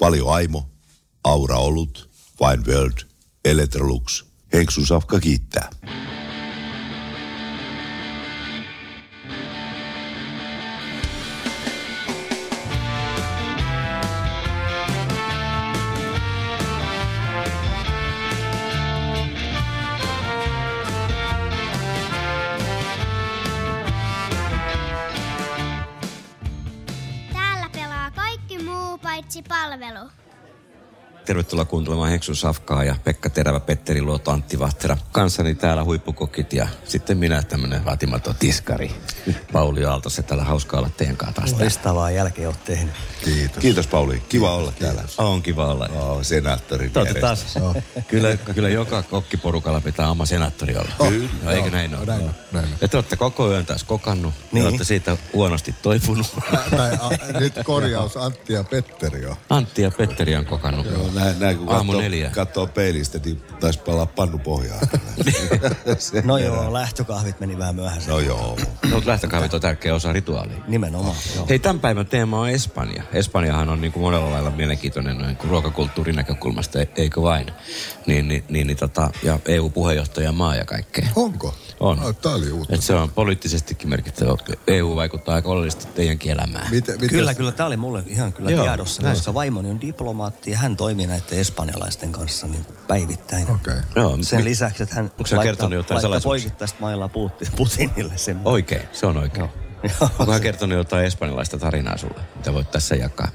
Valio Aimo, Aura Olut, Fine World, Electrolux. Henksun Safka kiittää. Paitsi palvelu. Tervetuloa kuuntelemaan Heksun Safkaa ja Pekka Terävä, Petteri Luoto, Antti Vahtera. Kanssani täällä huippukokit ja sitten minä tämmönen vaatimaton tiskari. Pauli Aalto, se täällä hauskaa olla teidän kanssa taas. Loistavaa jälkeen oot tehnyt. Kiitos. Kiitos Pauli. Kiva olla täällä. On kiva olla. Oh, vierestä. taas. Kyllä, kyllä joka kokkiporukalla pitää oma senaattori olla. Kyllä. No, eikö näin ole? Näin on, näin on. Ja te olette koko yön taas kokannut. Niin. Te olette siitä huonosti toipunut. Tai, a, nyt korjaus Antti ja Petteri on. Antti ja Petteri on kokannut. Joo, näin, näin kun Aamu katsoo, neljä. katsoo peilistä, niin taisi palaa pannu pohjaan. Se- No joo, lähtökahvit meni vähän myöhäisen. No joo. No, lähtökahvit on tärkeä osa rituaalia. Nimenomaan, joo. Hei, tämän päivän teema on Espanja. Espanjahan on niin kuin monella lailla mielenkiintoinen noin kuin ruokakulttuurin näkökulmasta, e- eikö vain? Niin, niin, niin, niin tota, ja EU-puheenjohtaja maa ja kaikkea. Onko? On. No, Tää oli uutta. Et se on poliittisestikin merkittävä. EU vaikuttaa aika oleellisesti teidänkin elämään. Miten, miten, Kyllä, kyllä. Tämä oli mulle ihan kyllä Joo, tiedossa, näin. koska vaimoni on diplomaatti ja hän toimii näiden espanjalaisten kanssa niin kuin päivittäin. Okei. Joo, Sen mi- lisäksi, että hän jotain laittaa salaisuuksia? poikittaista mailaa Putin- Putinille sen. Oikein, se on oikein. Joo. Onko hän kertonut jotain espanjalaista tarinaa sulle, mitä voit tässä jakaa?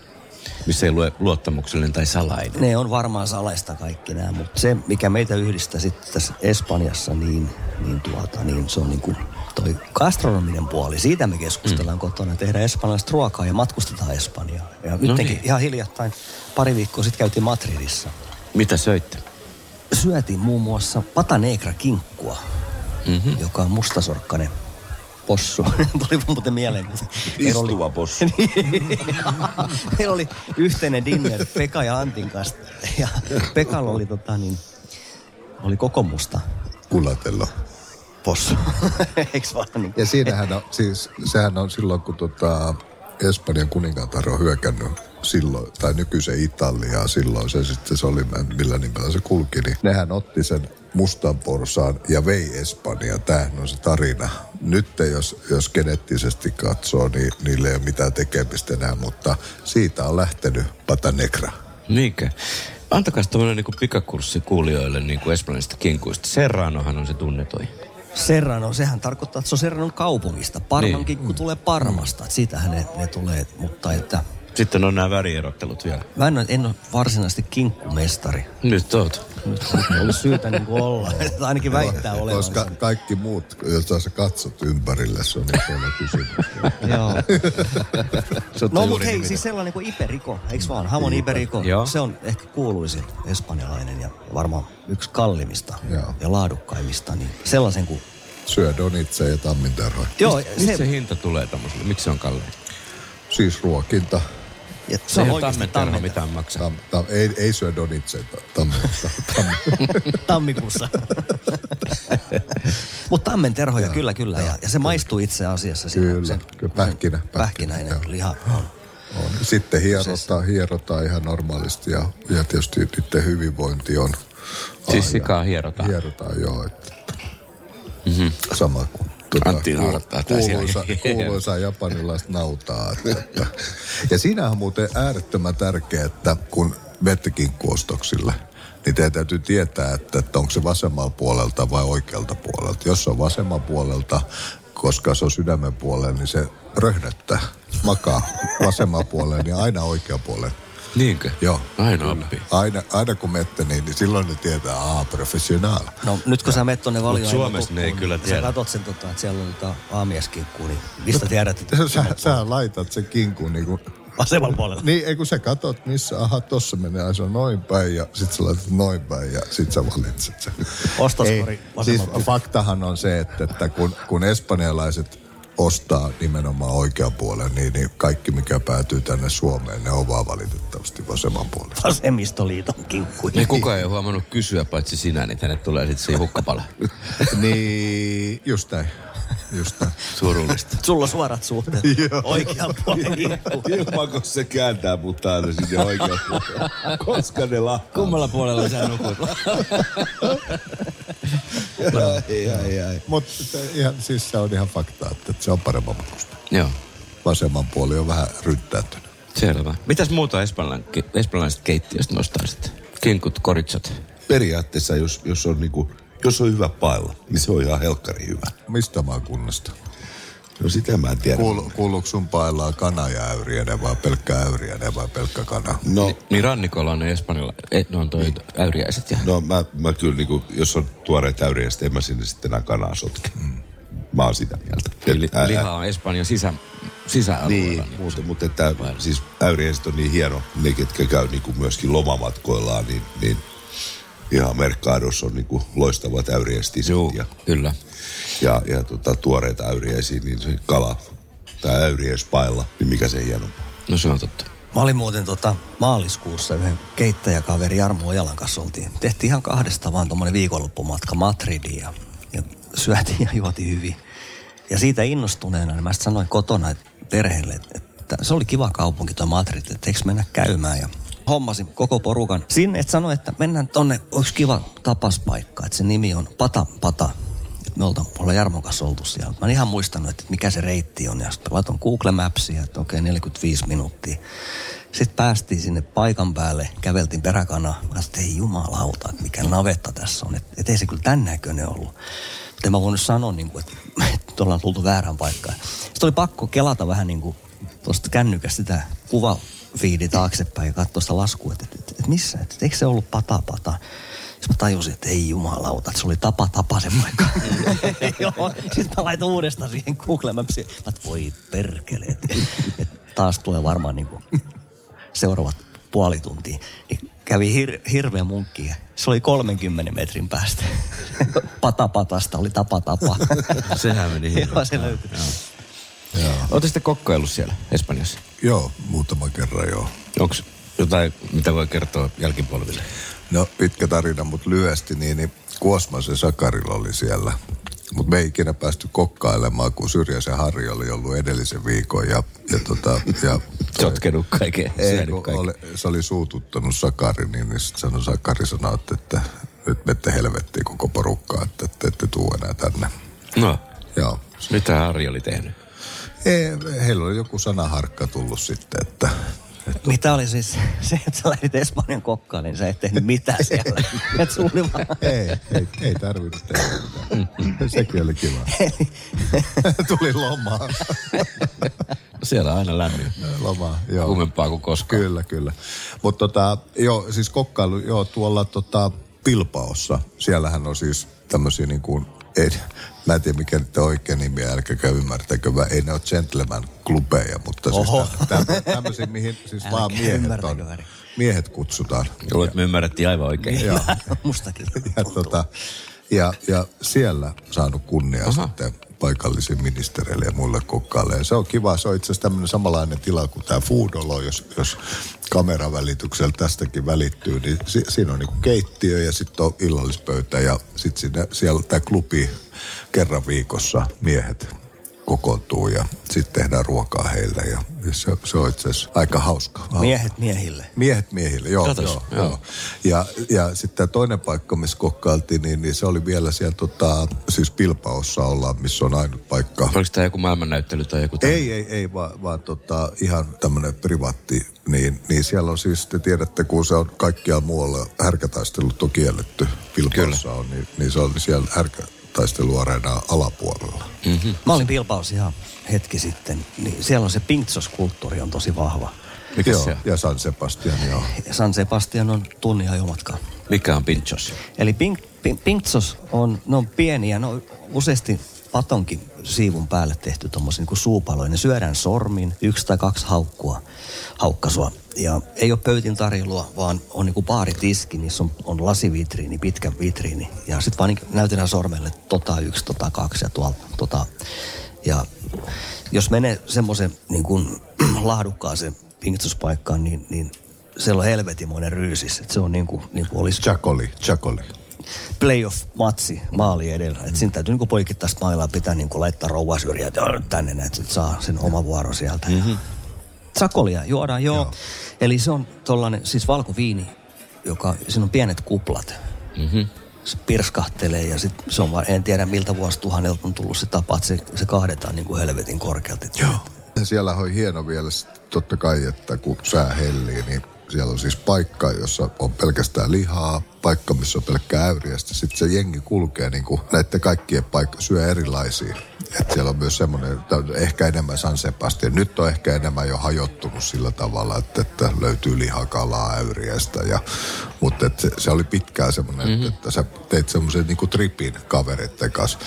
Missä ei lue luottamuksellinen tai salainen. Ne on varmaan salaista kaikki nämä, mutta se, mikä meitä yhdistää sitten tässä Espanjassa, niin, niin, tuota, niin se on niin kuin toi gastronominen puoli. Siitä me keskustellaan mm. kotona. Tehdään espanjalaista ruokaa ja matkustetaan Espanjaan. Ja No nytkin niin. ihan hiljattain, pari viikkoa sitten käytiin Madridissa. Mitä söitte? Syötiin muun muassa pata negra kinkkua, Mhm. mm-hmm. joka on mustasorkkainen possu. Tuli muuten mieleen. kun meillä oli- Istuva possu. Meillä oli yhteinen dinner Pekka ja Antin kanssa. Ja Pekalla oli tota niin, oli koko musta Kulatello. possu. Eiks vaan niin? Ja siinähän on, siis, sehän on silloin, kun tota, Espanjan kuningatar on hyökännyt silloin, tai nykyisen Italiaa silloin, se sitten se oli, millä nimellä se kulki, niin nehän otti sen mustan porsaan ja vei Espanjaan. Tämähän on se tarina. Nyt jos, jos geneettisesti katsoo, niin niillä ei ole mitään tekemistä enää, mutta siitä on lähtenyt Pata Negra. Niinkö? Antakaa tämmöinen niin pikakurssi kuulijoille niin kuin espanjalaisista kinkuista. Serranohan on se tunnetoi. Serrano, sehän tarkoittaa, että se on Serranon kaupungista. Parman Niin. kinkku tulee Parmasta, että siitähän ne, ne tulee. Mutta että Sitten on nämä värierottelut vielä. mä en, ole- en ole varsinaisesti kinkkumestari. Nyt oot. Nyt olisi syytä niin kuin olla. Ainakin väittää olevansa. Koska kaikki muut, jos sä katsot ympärille, se on isoinen kysymys. Joo. Se on No mutta hei, siis sellainen kuin Iberiko, eikö vaan? Hamon Iberiko, Joo. se on ehkä kuuluisin espanjalainen ja varmaan yksi kalliimmista Joo. ja laadukkaimmista. Niin sellaisen kuin... Syö donitse ja tamminterhoja. Joo, se se, hinta tulee tämmöiselle? Miksi se on kalliin? Siis ruokinta. Ja Se ole oikeasti tammen- mitään maksaa. Tam, tam, ei, ei syö donitseita. Tam, tam, tam. tammikuussa. Mutta tammen terhoja, kyllä, kyllä. Ja, ja se maistuu itse asiassa. siinä. Kyllä, se, kyllä, pähkinä, pähkinä, Pähkinäinen joo. liha on. on. Sitten hierotaan, hierotaan ihan normaalisti ja, ja tietysti niiden hyvinvointi on. Siis sikaa hierotaan. Hierotaan, joo. Että, mm-hmm. Sama kuin tuota, Antti naurattaa kuuluisa, kuuluisa japanilaista nautaa. Että. Ja siinä on muuten äärettömän tärkeää, että kun menette kinkkuostoksille, niin teidän täytyy tietää, että, että onko se vasemmalla puolelta vai oikealta puolelta. Jos se on vasemman puolelta, koska se on sydämen puolella, niin se röhnöttää, makaa vasemman puolella, niin aina oikean puolella. Niinkö? Joo. Aina Kyllä. oppii. Aina, aina kun mette niin, niin silloin ne tietää, aa, professionaal. No nyt kun sä menet tonne valio Suomessa ne ei kyllä Sä tiedä. katot sen, tota, että siellä on tota aamieskinkku, niin mistä tiedät, että... Sä, sä laitat sen kinkun niin kuin Vasemmalla puolella. Niin, ei kun sä katot, missä, aha, tossa menee, ai se on noin päin ja sit sä laitat noin päin ja sit sä valitset sen. Ostoskori Ei, siis faktahan on se, että, että kun, kun espanjalaiset ostaa nimenomaan oikean puolen, niin, niin kaikki mikä päätyy tänne Suomeen, ne on vaan valitettavasti vasemman puolella. Vasemmistoliiton kinkkuja. Niin kukaan ei ole huomannut kysyä, paitsi sinä, niin tänne tulee sitten se hukkapala. niin, just näin. Just näin. Surullista. Sulla on suorat suhteet. Oikean puolen. Ilman, kun se kääntää mut aina sinne oikein puolelle. Koska ne lahtaa. Kummalla puolella sä nukut? Ai, ai, ai. Mutta ihan, siis se on ihan fakta, että se on paremman makusta. Joo, Vasemman puoli on vähän ryttäytynyt. selvä. Mitäs muuta espanjalaiset, keittiöstä nostaisit? Kinkut, koritsat. Periaatteessa, jos, jos, on niinku, jos on hyvä pailla, niin se on ihan helkkari hyvä. Mistä maakunnasta? No sitä mä en tiedä. Kuulu, kuuluuko sun pailaa kana ja äyriäinen vai pelkkä äyriäinen vai pelkkä kana? No, Ni, niin rannikolla on ne espanjalla, et, no on toi äyriäiset ja... no mä, mä kyllä niinku, jos on tuoreet äyriäiset, en mä sinne sitten enää kanaa sotke. Mä oon sitä mieltä. Eli Ää, liha on Espanjan sisä, sisäalueella. Niin, mutta, mutta että, siis äyriäiset on niin hieno, ne ketkä käy niinku myöskin lomamatkoillaan, niin, niin ihan Mercados on niinku loistavat äyriäiset Juu, ja, kyllä. ja, ja tota, tuoreita äyriäisiä, niin se kala tai äyriäispailla, niin mikä se hienompaa. No se on totta. Mä olin muuten tota maaliskuussa yhden keittäjäkaveri Jarmo Ojalan kanssa oltiin. Tehtiin ihan kahdesta vaan tommonen viikonloppumatka Madridiin ja, ja syötiin ja juotiin hyvin. Ja siitä innostuneena, niin mä sanoin kotona että perheelle, että, että se oli kiva kaupunki tuo Madrid, että eikö mennä käymään. Ja hommasin koko porukan sinne, että sanoin, että mennään tonne, olisi kiva tapaspaikka, että se nimi on Pata Pata. Et me oltaan, ollaan Jarmon kanssa oltu siellä. Mä en ihan muistanut, että mikä se reitti on. Ja sitten laitoin Google Mapsia, että okei, 45 minuuttia. Sitten päästiin sinne paikan päälle, käveltiin peräkana. Mä sanoin, että ei jumalauta, että mikä navetta tässä on. Että et ei se kyllä tämän näköinen ollut. Mutta mä voinut sanoa, niin kuin, että, että ollaan tultu väärään paikkaan. Sitten oli pakko kelata vähän niin kuin tuosta kännykästä sitä kuvafiidi taaksepäin ja katsoa sitä laskua, että, että, että, missä, että, että eikö se ollut pata pata. Sitten mä tajusin, että ei jumalauta, että se oli tapa tapa se paikka. Joo, sitten mä laitoin uudestaan siihen Google. Mä että voi perkele, että, että taas tulee varmaan niin kuin seuraavat puoli tuntia. Niin kävi hir- hirveä munkki. Se oli 30 metrin päästä. Patapatasta oli tapa tapa. Sehän meni hirveän Joo, se löytyi. Oletteko sitten kokkaillut siellä Espanjassa? Joo, muutama kerran joo. Onko jotain, mitä voi kertoa jälkipolville? No pitkä tarina, mutta lyhyesti niin, niin Kuosmasen Sakarilla oli siellä. Mutta me ei ikinä päästy kokkailemaan, kun Syrjäsen Harri oli ollut edellisen viikon. Ja, ja, tota, ja Sotkenut kaiken, ei, kaiken. oli, se oli suututtanut Sakari, niin, niin sitten sanoi Sakari sanoi, että, että nyt menette helvettiin koko porukkaa, että te ette tuu enää tänne. No, Joo. mitä Harri oli tehnyt? Ei, heillä oli joku sanaharkka tullut sitten, että, että Mitä oli siis se, että sä lähdit Espanjan kokkaan, niin sä et tehnyt mitään siellä. Et oli vaan... ei, ei, ei tarvinnut tehdä mitään. Sekin oli kiva. Tuli lomaa. Siellä on aina lämmin. Lomaa, joo. Kuumempaa kuin koskaan. Kyllä, kyllä. Mutta tota, joo, siis kokkailu, joo, tuolla tota, Pilpaossa, siellähän on siis tämmöisiä niin kuin, ei, mä en tiedä mikä nyt on oikea nimi, älkääkä ymmärtäkö, mä, ei ne ole gentleman-klubeja, mutta Oho. siis tämmöisiä, tämmöisiä, mihin siis vaan Älkää miehet ymmärtäkö, on, Väri. miehet kutsutaan. Luulen, että me ymmärrettiin aivan oikein. Joo. Mustakin. Ja, tota, ja, ja siellä saanut kunnia Aha. sitten paikallisiin ministereille ja muille kokkaille. Ja se on kiva. Se on itse asiassa tämmöinen samanlainen tila kuin tämä Foodolo, jos, jos kameravälityksellä tästäkin välittyy. Niin si, siinä on niinku keittiö ja sitten on illallispöytä ja sitten siellä tämä klubi kerran viikossa miehet kokoontuu ja sitten tehdään ruokaa heille. Ja se, se on itse asiassa aika hauska. Miehet miehille. Miehet miehille, joo. Katos, joo, joo. joo. Ja, ja sitten tämä toinen paikka, missä kokkailtiin, niin, niin se oli vielä siellä tota, siis Pilpaossa ollaan, missä on ainut paikka. Oliko tämä joku maailmannäyttely tai joku tämmöinen? Ei, ei, ei, vaan, vaan tota, ihan tämmöinen privaatti, niin, niin siellä on siis, te tiedätte, kun se on kaikkialla muualla, härkätaistelut on kielletty, Pilpaossa on, niin, niin se on siellä härkätaisteluareenaa alapuolella. Mä olin Bilbaos ihan hetki sitten, niin siellä on se Pinksos-kulttuuri on tosi vahva. Mikä joo, se on? ja San Sebastian, joo. Ja San Sebastian on tunnin ajomatka. Mikä on Pinchos? Eli pink, pink, Pinksos on, ne on pieniä, ne on useasti patonkin siivun päälle tehty tommosia niin suupaloja. Ne syödään sormin, yksi tai kaksi haukkua, haukkasua. Ja ei ole pöytin tarjolla, vaan on niin kuin baaritiski, niissä on, on lasivitriini, pitkä vitriini. Ja sitten vaan niin näytetään sormelle tota yksi, tota kaksi ja tuolta tota. Ja jos menee semmoisen niin kuin laadukkaaseen pingitsuspaikkaan, niin, niin siellä on helvetimoinen ryysis. Et se on niin kuin, niin kuin olisi Chakoli, chakoli. playoff-matsi maali edellä. Et siinä täytyy niin poikittaista mailaa pitää niin laittaa rouva syrjään, tänne että saa sen oma vuoro sieltä. Mm-hmm. Sakolia juodaan, joo. joo. Eli se on tollanen, siis valkoviini, joka, siinä on pienet kuplat. Mm-hmm. Se pirskahtelee ja sit se on vaan, en tiedä miltä vuosituhannelta on tullut se tapa, että se, se kahdetaan niin kuin helvetin korkealta. Joo. Siellä on hieno vielä sit totta kai, että kun sää hellii, niin siellä on siis paikka, jossa on pelkästään lihaa, paikka, missä on pelkkää äyriästä. Sitten se jengi kulkee niin kuin näiden kaikkien paikka syö erilaisia. Et siellä on myös semmoinen, ehkä enemmän San Sebastian. Nyt on ehkä enemmän jo hajottunut sillä tavalla, että, että löytyy lihakalaa äyriästä. Ja, mutta et se, se, oli pitkään semmoinen, mm-hmm. että, että sä teit semmoisen niin tripin kavereiden kanssa.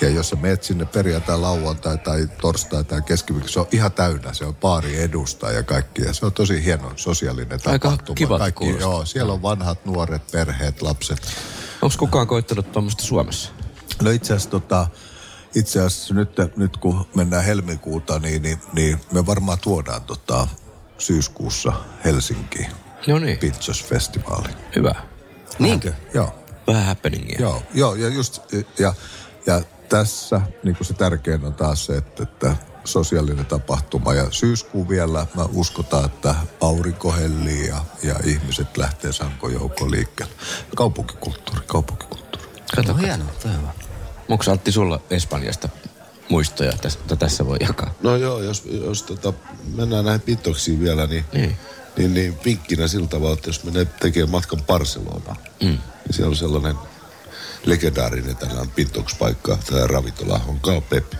Ja jos sä meet sinne perjantai, lauantai tai torstai tai keskiviikko, se on ihan täynnä. Se on paari edustaa ja kaikki. Ja se on tosi hieno sosiaalinen Aika tapahtuma. kivalta kaikki, kuulostaa. joo, siellä on vanhat, nuoret, perheet, lapset. Onko kukaan koittanut tuommoista Suomessa? No itse asiassa tota, itse asiassa nyt, nyt kun mennään helmikuuta, niin, niin, niin me varmaan tuodaan tota, syyskuussa Helsinkiin No niin, Pizzas-festivaali. hyvä. Niinkö? Joo. Vähän happeningia. Joo, joo ja just, ja, ja tässä niin kuin se tärkein on taas se, että, että sosiaalinen tapahtuma ja syyskuu vielä, mä uskotaan, että aurinko hellii ja, ja ihmiset lähtee sankojoukkoon liikkeelle. Kaupunkikulttuuri, kaupunkikulttuuri. Kato, No hienoa, hyvä. onko Antti sulla Espanjasta muistoja, jota tässä voi jakaa? No joo, jos, jos tota, mennään näihin pitoksiin vielä, niin, Niin. niin, niin vinkkinä sillä tavalla, että jos menee tekemään matkan Barcelonaan, mm. niin siellä on sellainen legendaarinen tällainen pitokspaikka, tämä ravintola on Calpep.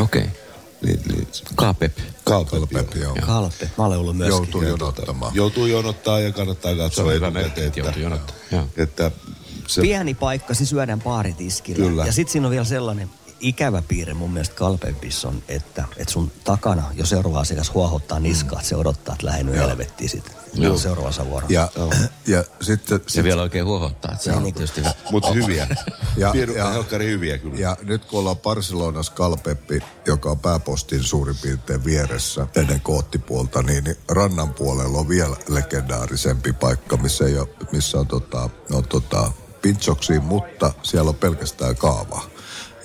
Okei. Okay. Niin, niin, Kaapep. Kalpep, joo. Kalpe. Mä olen ollut myöskin. Joutuu jonottamaan. Joutuu jonottaa ja kannattaa katsoa etukäteen, että joutuu jonottaa. Joo. että se, Pieni paikka, se syödään baaritiskillä. Kyllä. Ja sitten siinä on vielä sellainen ikävä piirre mun mielestä Kalpepissa on, että, että sun takana jo seuraava asiakas huohottaa niskaa, että se odottaa, että lähden helvettiin sitten. Joo. Seuraavassa vuorossa. Ja, ja sitten... Ja sit, vielä oikein huohottaa, että se on tietysti hyvä. mutta hyviä. Ja- ja- helkkari hyviä kyllä. Ja nyt kun ollaan Barcelonassa Kalpeppi, joka on pääpostin suurin piirtein vieressä ennen koottipuolta, niin, niin rannan puolella on vielä legendaarisempi paikka, missä, ei ole, missä on, tota, on tota, pintsoksia, mutta siellä on pelkästään kaavaa.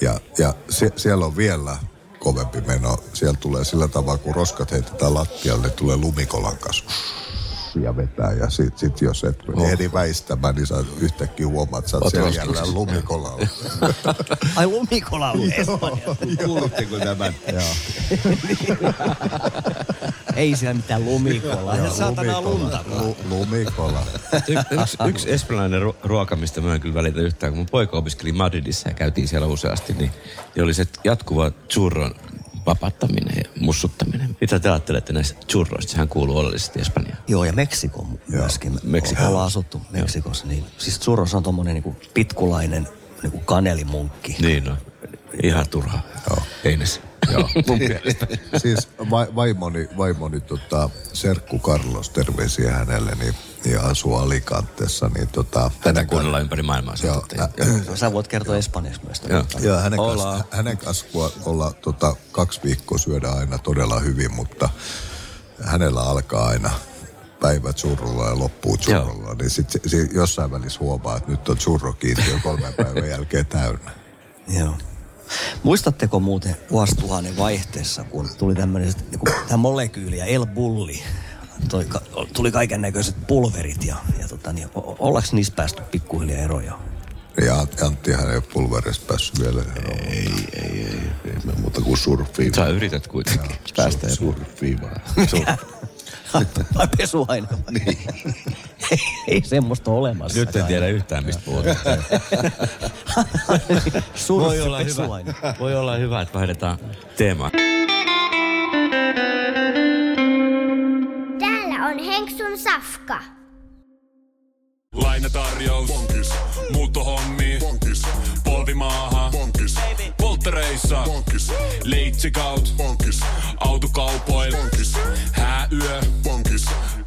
Ja, ja se, siellä on vielä kovempi meno. Siellä tulee sillä tavalla, kun roskat heitetään lattialle, ne tulee lumikolan kanssa ja vetää. Ja sit, sit jos et oh. ehdi väistämään, niin sä yhtäkkiä huomaat, että sä oot seljällä roskisissa, lumikolalla. Ai lumikola on Espanja. Kuulitteko tämän? Ei siellä mitään lumikolaa. Ja saatana lunta. Lu, lumikola. Y- yksi, yksi espanjalainen ru- ruoka, mistä mä en kyllä välitä yhtään, kun mun poika opiskeli Madridissa ja käytiin siellä useasti, niin, niin oli se jatkuva churron vapattaminen ja mussuttaminen. Mitä te ajattelette näistä churroista? Sehän kuuluu oleellisesti Espanjaan. Joo, ja Meksiko myöskin. Meksiko. Ollaan asuttu Meksikossa. Niin. Siis churros on tommonen niinku pitkulainen niinku kanelimunkki. Niin no, ihan turha. Joo. Heines. Joo, mun mielestä. siis va, vaimoni, vaimoni tota, Serkku Carlos, terveisiä hänelle, niin, niin asuu Alicantessa. Niin tota, Tätä kuunnellaan ympäri maailmaa. Joo, Joo, ä- Sä voit kertoa espanjaksi myös. Joo. Joo, hänen kanssa, hänen kanssa olla tota, kaksi viikkoa syödä aina todella hyvin, mutta hänellä alkaa aina päivät surrulla ja loppuu surrulla. Niin sitten sit jossain välissä huomaa, että nyt on surro kiintiö kolmen päivän jälkeen täynnä. Joo. Muistatteko muuten vuosituhannen vaihteessa, kun tuli tämmöinen niin tämä molekyyli ja El Bulli, toi, tuli kaiken näköiset pulverit ja, ja tota, niin, ollaanko niissä päästy pikkuhiljaa eroja? Ja Anttihan ei ole pulverista päässyt vielä. Ei, ei, ei, ei me muuta kuin surffiin. Sä yrität kuitenkin päästä ja surffiin vaan. Vai pesuaine? niin. Ei, semmoista ole olemassa. Nyt en tiedä yhtään, mistä puhutaan. Voi olla, hyvä, voi olla hyvä, että vaihdetaan teemaa. Täällä on Henksun safka. Lainatarjous. Bonkis. Muuttohommi. Bonkis. Polvimaaha. Bonkis. Moottoreissa. Pankis. Leitsikaut. Pankis. Autokaupoil. Pankis. Hääyö. Pankis.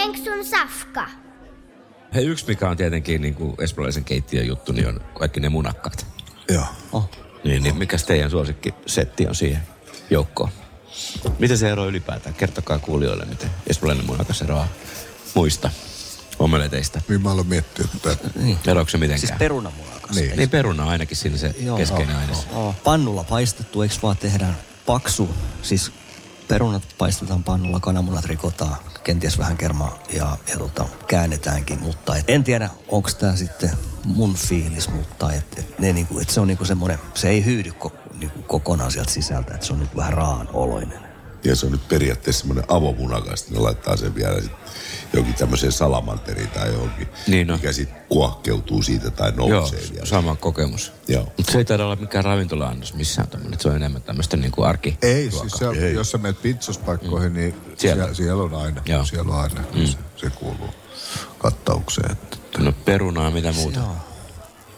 Henksun safka. Hei, yksi mikä on tietenkin niin kuin espanjalaisen keittiön juttu, niin on kaikki ne munakkaat. Joo. Oh. Niin, niin mikäs teidän suosikkisetti on siihen joukkoon? Miten se eroaa ylipäätään? Kertokaa kuulijoille, miten espanjalainen munakas eroaa muista omeleteista. Niin mä aloin miettiä, että Eroako se mitenkään? Siis perunamunakas. Niin. Niin peruna on ainakin siinä se Joo. keskeinen aines. Oh. Pannulla paistettu, eikö vaan tehdään paksu, siis perunat paistetaan pannulla, kananmunat rikotaan, kenties vähän kermaa ja, ja tota, käännetäänkin, mutta et, en tiedä, onko tämä sitten mun fiilis, mutta et, et, ne niinku, et se on niinku semmoinen, se ei hyydy ko, niinku kokonaan sieltä sisältä, että se on niinku vähän raan oloinen. Ja se on nyt periaatteessa semmoinen avomunakas, ne laittaa sen vielä sit johonkin tämmöiseen salamanteriin tai johonkin, Niin on. mikä sitten kuohkeutuu siitä tai Joo, nousee vielä. sama kokemus. Joo. Mutta se ei taida olla mikään ravintola-annos missään tämmöinen. Se on enemmän tämmöistä niin kuin arki. ei, siis se, Ei. jos sä menet pizzaspaikkoihin, niin Siellä. siellä, siellä on aina. Joo. Siellä on aina. Se, se kuuluu kattaukseen. Että, No perunaa, mitä muuta. Joo.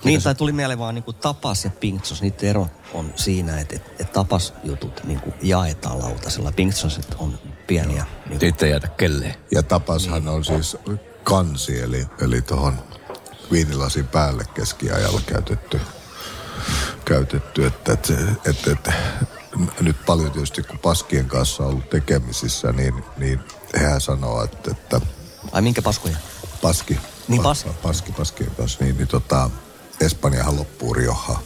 Niin, tai tuli mieleen vaan niinku tapas ja pinksos. Niiden ero on siinä, että et, et tapasjutut niinku jaetaan lautasella. Pinksoset on pieniä. Niinku, Niitä ei jätä kelleen. Ja tapashan on siis kansi, eli, eli tuohon viinilasin päälle keskiajalla käytetty. käytetty että, että, että, että, nyt paljon tietysti kun paskien kanssa on ollut tekemisissä, niin, niin hehän sanoo, että, että ai minkä paskoja? paski, Niin, pa- paski. paski paskien kanssa, niin, niin tota, Espanjahan loppuu Rioja.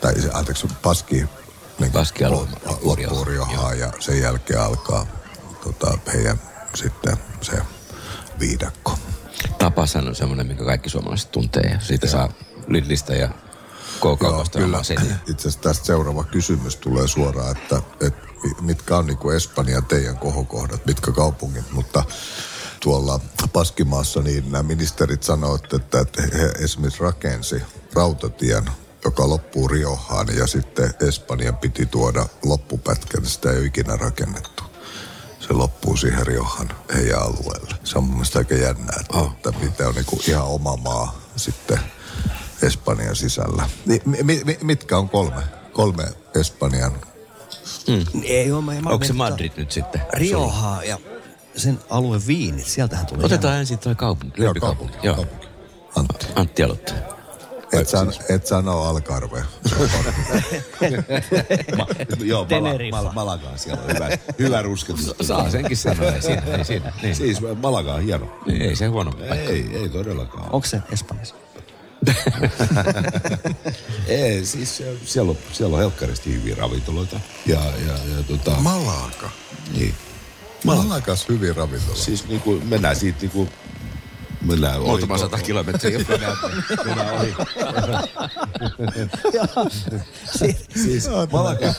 Tai anteeksi, paski, niin Paski loppuu Rioja ja sen jälkeen alkaa tota, heidän sitten se viidakko. Tapasan on semmoinen, minkä kaikki suomalaiset tuntee. Ja siitä saa Lidlistä ja K-kaupasta Joo, setiä. Itse asiassa tästä seuraava kysymys tulee suoraan, että, että mitkä on niin kuin Espanjan teidän kohokohdat, mitkä kaupungit, mutta tuolla Paskimaassa niin nämä ministerit sanoivat, että, että he esimerkiksi rakensi rautatien, joka loppuu Riohaan ja sitten Espanjan piti tuoda loppupätkän, sitä ei ole ikinä rakennettu. Se loppuu siihen Riohan heidän alueelle. Se on mun mielestä aika jännää, että, oh. että mitä on niin kuin ihan oma maa sitten Espanjan sisällä. Ni, mi, mi, mitkä on kolme? Kolme Espanjan. Ei ole, mä, mä Onko se Madrid nyt sitten? Rioja ja sen alueen viinit, sieltähän tulee. Otetaan ensin tuo kaupunki, lempikaupunki. Joo. kaupunki. Antti. Antti aloittaa. Et, san, et sano on Ma, joo, Mala, Malaga on siellä. Hyvä, hyvä rusketus. Saa senkin sanoa, ei siinä, ei siinä. Niin. Siis Malaga on hieno. Niin, ei se huono paikka. Ei, ei todellakaan. Onko se Espanjassa? Ei, siis se- siellä on, siellä on helkkaristi hyviä ravintoloita. Ja, ja, ja tota, Malaga. niin. Malagas hyvin ravintola. Siis niin kuin, mennään siitä niin kuin, mennään Muutama ohi- sata kilometriä. mennään, mennään ohi. siis Malaga,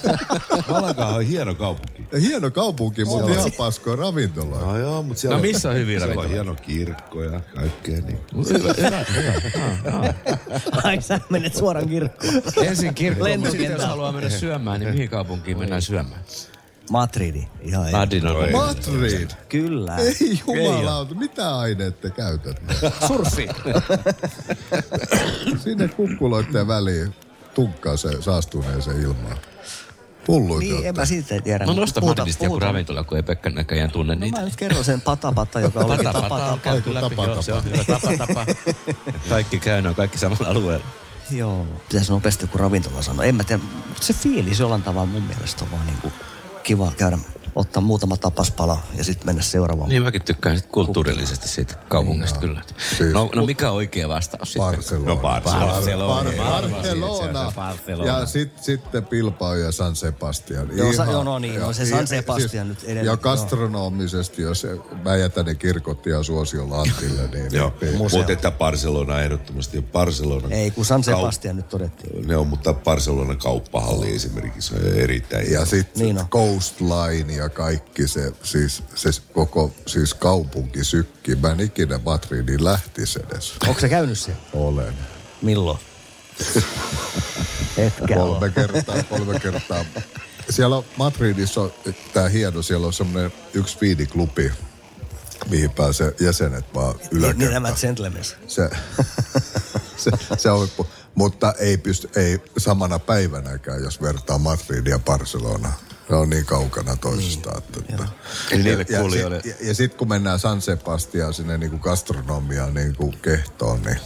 Malaga on hieno kaupunki. Hieno kaupunki, mutta Siellä- ihan paskoja ravintolaa. No joo, mutta siellä No missä on hyviä siellä on ravintoloita? hieno kirkko ja kaikkea. Niin. Ai sä menet suoraan kirkkoon. Ensin kirkkoon, mutta sitten jos haluaa mennä syömään, niin mihin kaupunkiin mennään syömään? Madridi, ihan ei. Madrid on Madrid. Kyllä. Ei jumalauta, mitä aineet te käytätte? Surfi. Sinne kukkuloiden väliin tunkkaa se saastuneeseen ilmaan. Pulluit Niin, en mä siitä tiedä. No nosta Madridista joku ravintola, kun ei Pekka näköjään tunne No niitä. mä nyt kerron sen patapata, joka oli Pata, tapa, pata on tapa. käyty läpi. Tapa, Joo, se on tapa. hyvä tapa, tapa. Kaikki käy, on kaikki samalla alueella. Joo, pitäisi nopeasti joku ravintola sanoa. En mä tiedä, mutta se fiilis jollain tavalla mun mielestä on vaan niinku kiva käydä ottaa muutama tapaspala ja sitten mennä seuraavaan. Niin mäkin tykkään sit kulttuurillisesti siitä kaupungista kyllä. Siis- No, no mikä oikea vastaus sitten? Barcelona. No Barcelona. Bar- Barcelona. Barcelona. Barcelona. Ja sit, sitten Bilbao ja San Sebastian. Joo, sa- joo, no niin, no se San Sebastian nyt edelleen, Ja gastronomisesti, jos mä jätän ne kirkot ihan suosiolla Antille, niin... Joo, niin- mutta että Barcelona ehdottomasti. ja Barcelona Ei, kun San Sebastian nyt todettiin. Ne on, mutta Barcelona kauppahalli esimerkiksi on erittäin Ja sitten Niin. Coastline ja kaikki se, siis se koko siis kaupunkisykki. Mä en ikinä Madridin lähtisi edes. Onko se käynyt siellä? Olen. Milloin? Etkä ole. Kolme kertaa, kolme kertaa. Siellä on Madridissa on tää hieno, siellä on semmoinen yksi viiniklubi, mihin pääsee jäsenet vaan Niin nämä yläkertaan. Se, se, se on. Mutta ei pysty, ei samana päivänäkään, jos vertaa Madridia ja Barcelonaa. Ne on niin kaukana toisistaan. Niin, että, Eli niille ja, kuulijoille- ja, ja sitten kun mennään San Sebastiaan sinne niinku gastronomiaan niinku kehtoon, niin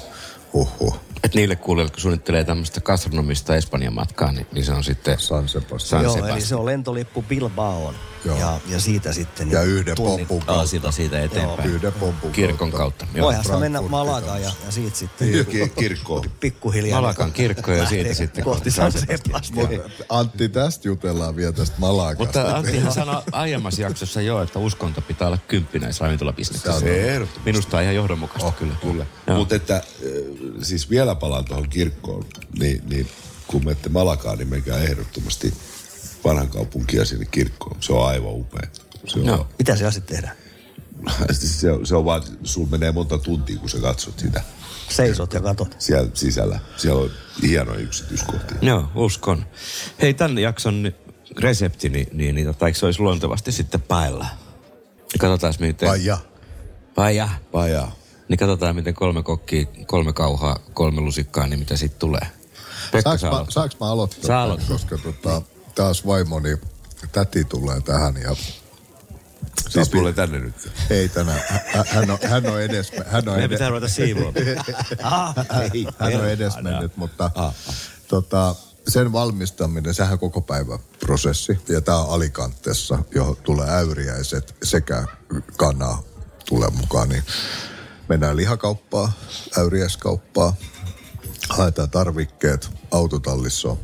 huhhuh. Et niille kuulijoille, kun suunnittelee tämmöistä gastronomista Espanjan matkaa, niin, niin se on sitten... San Sebastian. San Joo, Sebastian. eli se on lentolippu Bilbaoon. Joo. Ja, ja siitä sitten... Ja niin yhden pompun Aa, kautta. siitä, siitä eteenpäin. Yhden pompun Kirkon kautta. Joo. Voihan sitä mennä Malagaan ja, ja siitä sitten Ki- kirkkoon. pikkuhiljaa. Malagan kirkko ja siitä sitten kohti San Sebastian. Mutta Antti, tästä jutellaan vielä tästä Malakasta. Mutta Anttihan sanoi aiemmassa jaksossa jo, että uskonto pitää olla kymppi näissä ravintolabisneksissä. Se ehdottomasti. Minusta on ihan johdonmukaista oh, kyllä. Kyllä. Joo. Mutta että, siis vielä palaan tuohon kirkkoon, niin, niin kun menette Malakaan, niin menkää ehdottomasti vanhan kaupunkia sinne kirkkoon. Se on aivan upea. Se on, Joo. Mitä siellä sitten tehdään? se, on, se on vaan, sul menee monta tuntia, kun sä katsot sitä Seisot ja katot. siellä sisällä. Siellä on hienoja yksityiskohtia. Joo, uskon. Hei, tämän jakson resepti, niin, niin, niin tota, eikö se olisi luontevasti sitten paella? Katsotaan, miten... Vai ja? Paja. Niin katsotaan, miten kolme kokkia, kolme kauhaa, kolme lusikkaa, niin mitä siitä tulee. Pekka Saanko saa mä, aloittaa. saanko mä aloittaa? Saa tämän? aloittaa. Koska tota, taas vaimoni täti tulee tähän ja Siis tulee tänne nyt. ei tänään. Hän- Hän on, hän on edes... Hän on edes, pitää ruveta siivoamaan. hän on edes mennyt, mutta tota, sen valmistaminen, sehän on koko päivä prosessi. Ja tämä on Alicantessa, johon tulee äyriäiset sekä kana tulee mukaan. Niin mennään lihakauppaan, äyriäiskauppaa, haetaan tarvikkeet, autotallissa on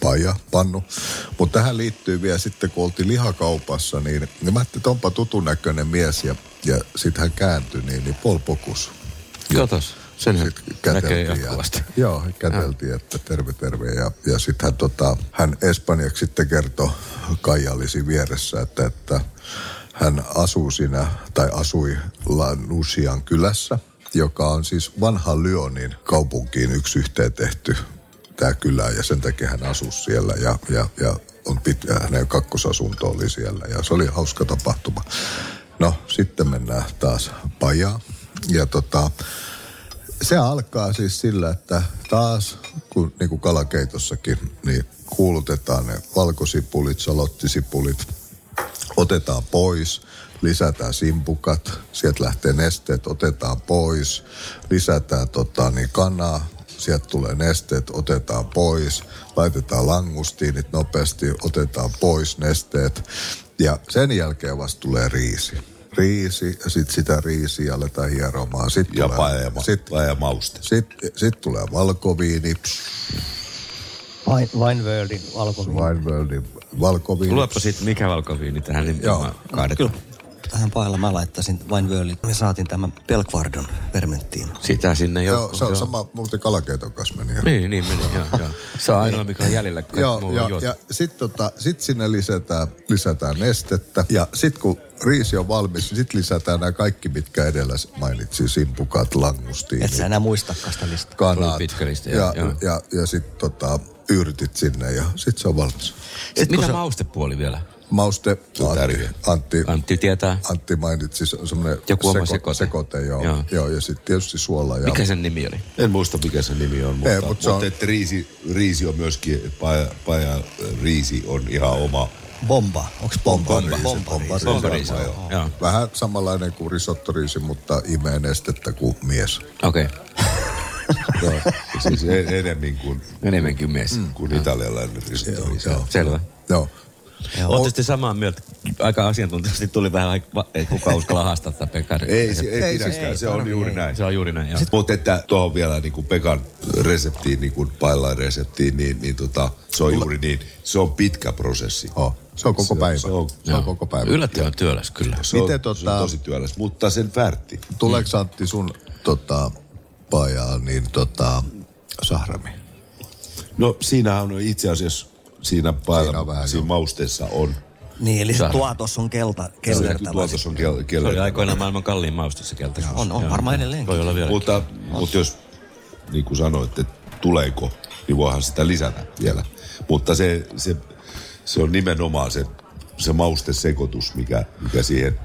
paija, pannu. Mutta tähän liittyy vielä sitten, kun oltiin lihakaupassa, niin, niin mä ajattelin, että onpa tutun näköinen mies ja, ja sitten hän kääntyi, niin, niin Paul Pokus. Katos, sen Sitten näkee jatkuvasti. Ja, joo, käteltiin, että terve terve. Ja, ja sitten hän, tota, hän espanjaksi sitten kertoi Kaijallisi vieressä, että, että hän asuu siinä, tai asui La Nusian kylässä, joka on siis vanha Lyonin kaupunkiin yksi yhteen tehty tämä kylä, ja sen takia hän asui siellä, ja, ja, ja on pit, ja hänen kakkosasunto oli siellä, ja se oli hauska tapahtuma. No, sitten mennään taas pajaan, ja tota, se alkaa siis sillä, että taas, kun niin kuin kalakeitossakin, niin kuulutetaan ne valkosipulit, salottisipulit, otetaan pois, lisätään simpukat, sieltä lähtee nesteet, otetaan pois, lisätään tota, niin kanaa, sieltä tulee nesteet, otetaan pois, laitetaan langustiinit nopeasti, otetaan pois nesteet ja sen jälkeen vasta tulee riisi. Riisi ja sitten sitä riisiä aletaan hieromaan. Sit Ja tulee, paja ja, ma- sit, sitten sit tulee valkoviini, Wineworldin valkoviini. Wineworldin valkoviini. Luepa sitten mikä valkoviini tähän niin Joo. kaadetaan. Kyllä. Tähän paella mä laittaisin Wineworldin. Me saatiin tämän Belquardon fermenttiin. Sitä sinne jo. Joo, se on sama, muuten kalakeiton kanssa meni. ihan. Niin, niin meni, joo, joo. Se on ainoa, mikä on jäljellä, Joo, muu on ja, sitten tota, sit sinne lisätään, lisätään nestettä. Ja sitten kun riisi on valmis, niin sitten lisätään nämä kaikki, mitkä edellä mainitsin. Simpukat, langustiinit, Et sä enää muistakaan sitä listaa. kanat. Pitkä lista, ja, joo, ja, joo. ja, ja sitten tota, yrtit sinne ja sitten se on valmis. Sitten mitä maustepuoli vielä? Mauste, Antti. Antti, Antti tietää. Antti mainitsi, semmoinen Joku oma sekoite. sekoite joo. Joo. joo. ja sitten tietysti suola. Ja, Mikä sen nimi oli? En muista mikä se nimi on, mutta, Ei, mut se on- mutta että riisi, riisi on myöskin, paja, paja riisi on ihan oma. Bomba. Onks bomba? Bomba, Bomba. bomba, riisi. Bomba bomba, riisi, joo. joo. Joo. Vähän samanlainen kuin risottoriisi, mutta imee nestettä kuin mies. Okei. Okay. Joo, siis en- enemmän kuin, Enemmänkin mies. Mm. kuin italialainen risotto. Joo. Selvä. Joo. Olette sitten samaa mieltä. Aika asiantuntijasti tuli vähän, ei kukaan uskalla haastaa tätä Pekan. Ei, se, ei, Ei, pidäkään, ei se on juuri näin. Se on juuri näin, joo. Mutta että tuohon vielä niin kuin Pekan reseptiin, niin kuin Pailain reseptiin, niin, niin tota, se on juuri niin. Se on pitkä prosessi. Oh, se on koko Se- päivä. se on- se on koko päivä. Yllättävän työläs kyllä. Se on, Miten se tota- on tosi työläs, mutta sen värtti. Tuleeko Antti sun tota, pajaa niin tota, sahrami? No siinähän on itse asiassa, siinä, pailla, Siinä on vähän, siinä mausteessa on. Niin, eli se tuotos on kelta, kellertävä. Tuotos on kel, Se oli kel, aikoinaan maailman kalliin mauste se keltaisuus. On, on varmaan edelleenkin. Voi olla vielä. Mutta, mutta jos, niin kuin sanoit, että tuleeko, niin voihan sitä lisätä vielä. Mutta se, se, se on nimenomaan se, se maustesekoitus, mikä, mikä siihen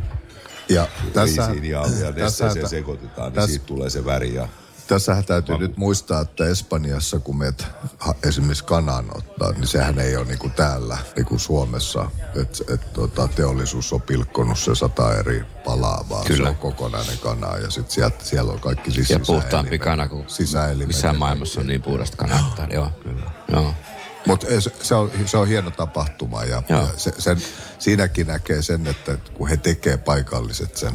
Ja tässä, ja, ja nesteeseen sekoitetaan, niin tässä- siitä tulee se väri. Ja, Tässähän täytyy nyt muistaa, että Espanjassa, kun meet esimerkiksi kanan ottaa, niin sehän ei ole niin kuin täällä, niin kuin Suomessa, että et, tota, teollisuus on pilkkonut se sata eri palaa, vaan Kyllä. se on kokonainen kana ja sitten sieltä, siellä on kaikki siis Ja puhtaampi kana kuin sisäelimet. missään maailmassa on niin puhdasta kanaa. Joo, kyllä. Joo. Mutta se, se, on, se on hieno tapahtuma ja, Joo. ja se, sen, siinäkin näkee sen, että kun he tekee paikalliset sen,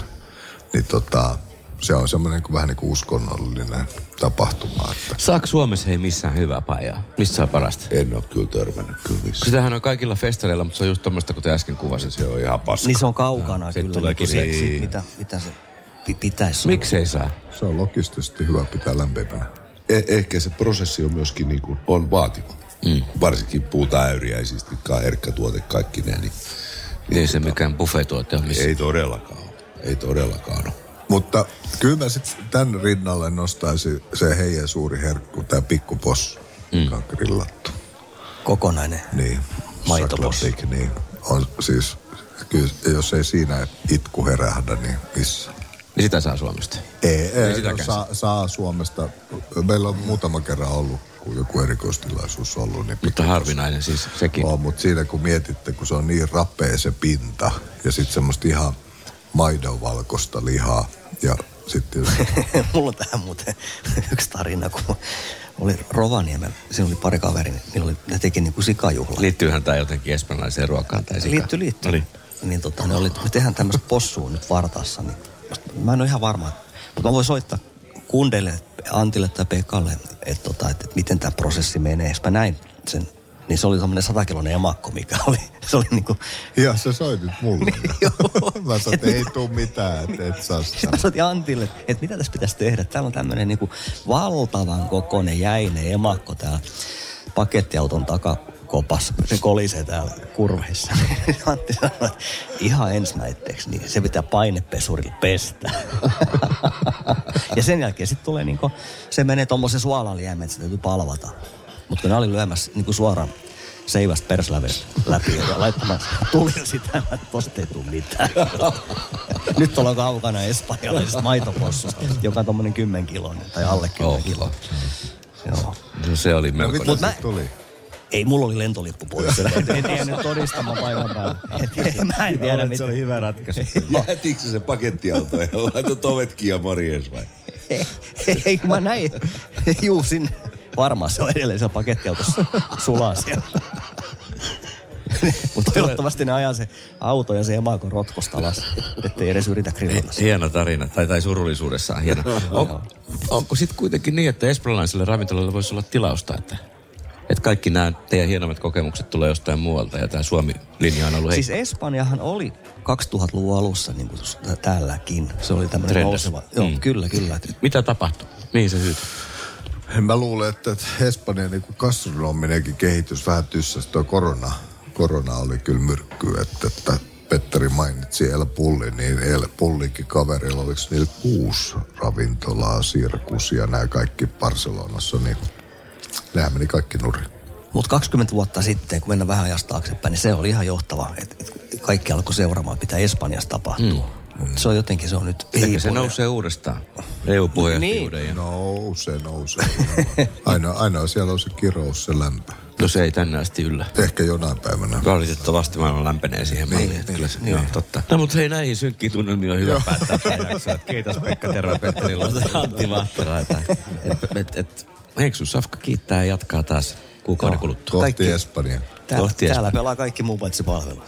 niin tota, se on semmoinen kuin, vähän niin kuin uskonnollinen tapahtuma. Että Saako Suomessa hei missään hyvää pajaa? Missä on parasta? en ole kyllä törmännyt kyllä missään. Sitähän on kaikilla festareilla, mutta se on just tommoista, kuten äsken kuvasin. Se on ihan paska. Niin se on kaukana Siitä kyllä. tuleekin niin, se- siitä, mitä, mitä se pi- pitäisi olla. Miksei saa? se on logistisesti hyvä pitää lämpimänä. Eh, ehkä se prosessi on myöskin niin kuin, on vaativa. Mm. Varsinkin puutäyriäisistä, mitkä on herkkä tuote kaikki ne, niin Ei se mikään buffetuote on missä. ei todellakaan ole. Ei todellakaan ole. Mutta kyllä mä sitten tämän rinnalle nostaisin se heidän suuri herkku, tämä pikkupossu, mm. joka on grillattu. Kokonainen. Niin. Maitopossu. Niin. On siis, kyllä, jos ei siinä itku herähdä, niin missä? Niin sitä saa Suomesta. Ei, ei sitäkään no, saa, saa, Suomesta. Meillä on muutama kerran ollut, kun joku erikoistilaisuus ollut. Niin Mutta harvinainen siis sekin. On, mutta siinä kun mietitte, kun se on niin rapea se pinta ja sitten semmoista ihan maidonvalkoista lihaa ja sitten Mulla on tähän muuten yksi tarina, kun oli Rovaniemellä, siinä oli pari kaveri, niin oli, ne teki niin kuin sikajuhla. Liittyyhän tämä jotenkin espanjalaiseen ruokaan tai sika. Liitty, liitty. No niin. Niin tota, ne oli, me tehdään tämmöistä possua nyt Vartaassa, niin mä en ole ihan varma, mutta mä voin soittaa kundeille, Antille tai Pekalle, että tota, et, et miten tämä prosessi menee. Mä näin sen, niin se oli semmoinen satakiloinen emakko, mikä oli, se oli niinku, Ja sä soitit mulle. Niin, Joo. Mä sanoin, että ei tuu mitään, että et saa sitä. Sitten mä soitin Antille, että mitä tässä pitäisi tehdä. Täällä on tämmöinen niinku valtavan kokoinen jäinen emakko täällä pakettiauton takakopassa. Se kolisee täällä kurveissa. Antti sanoi, että ihan ensimmäiseksi, niin se pitää painepesurilla pestä. ja sen jälkeen sitten tulee niinku, se menee tommosen suolaliemeen, että se täytyy palvata. Mutta kun ne oli lyömässä niinku suoraan seivästä perslävestä läpi ja laittamaan tulilla sitä, että tosta ei tule mitään. Nyt ollaan kaukana espanjalaisesta maitopossusta, joka on tommonen 10 kiloinen tai alle 10 Oh. kiloa. Joo. No, se oli No melko. mitä Mut mä... tuli? Ei, mulla oli lentolippu pois. en tiedä nyt todistamaan paikan päällä. Mä en tiedä, mitä. hyvä ratkaisu. Jätitkö se se pakettiauto ja laitot ovetkin ja morjens vai? Ei, ei, mä näin. Juu, sinne. Varmaan se on edelleen siellä pakettiautossa sulaa siellä. Mutta toivottavasti ne ajaa se auto ja se emakon rotkosta alas, ettei edes yritä grillata. Hieno tarina, tai, tai surullisuudessaan hieno. On, onko sitten kuitenkin niin, että espanjalaiselle ravintolalle voisi olla tilausta, että, että kaikki nämä teidän hienommat kokemukset tulee jostain muualta ja tämä Suomi-linja on ollut Siis heikko? Espanjahan oli 2000-luvun alussa niin kuin täälläkin. Se oli tämmöinen nouseva. Joo, Mm. kyllä, kyllä. Mitä tapahtui? Mihin se syyt? Mä luulen, että Espanjan niin gastronominenkin kehitys vähän tyssäsi. Tuo korona, korona oli kyllä myrkky, että, että Petteri mainitsi El Pulli, niin El Pullinkin kaverilla oliko niillä kuusi ravintolaa, sirkus ja nämä kaikki Barcelonassa, niin nämä meni kaikki nurin. Mutta 20 vuotta sitten, kun mennään vähän ajasta taaksepäin, niin se oli ihan johtava. Et, et kaikki alkoi seuraamaan, mitä Espanjassa tapahtuu. Mm. Se on jotenkin, se on nyt Ehkä se nousee uudestaan. EU-puheenjohtajuuden. Niin. Nousee, nousee. ainoa, ainoa siellä on se kirous, se lämpö. No se ei tänne asti yllä. Ehkä jonain päivänä. Valitettavasti maailma lämpenee siihen malliin. Niin, kyllä se, niin. Joo, totta. No mutta hei näihin synkkiin tunnelmiin on hyvä päättää Kiitos Pekka Terva Petteri Antti Vahtera. Että et, et, et, Henksun Safka kiittää ja jatkaa taas kuukauden kuluttua. Kohti Espanja. Täällä, Kohti täällä pelaa kaikki muu paitsi palvelu.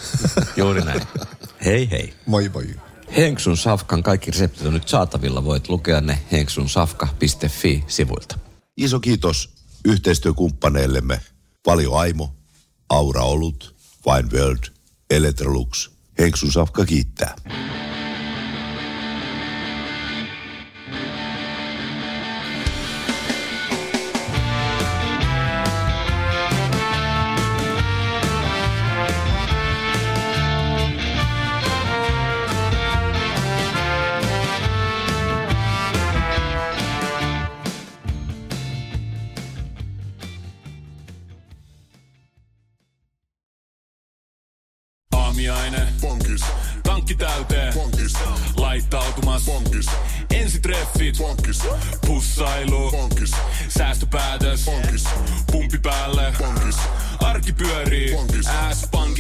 Juuri näin. Hei hei. Moi moi. Henksun Safkan kaikki reseptit on nyt saatavilla. Voit lukea ne henksunsafka.fi-sivuilta. Iso kiitos yhteistyökumppaneillemme Paljon Aimo, Aura Olut, Wine World, Electrolux. Henksun Safka kiittää.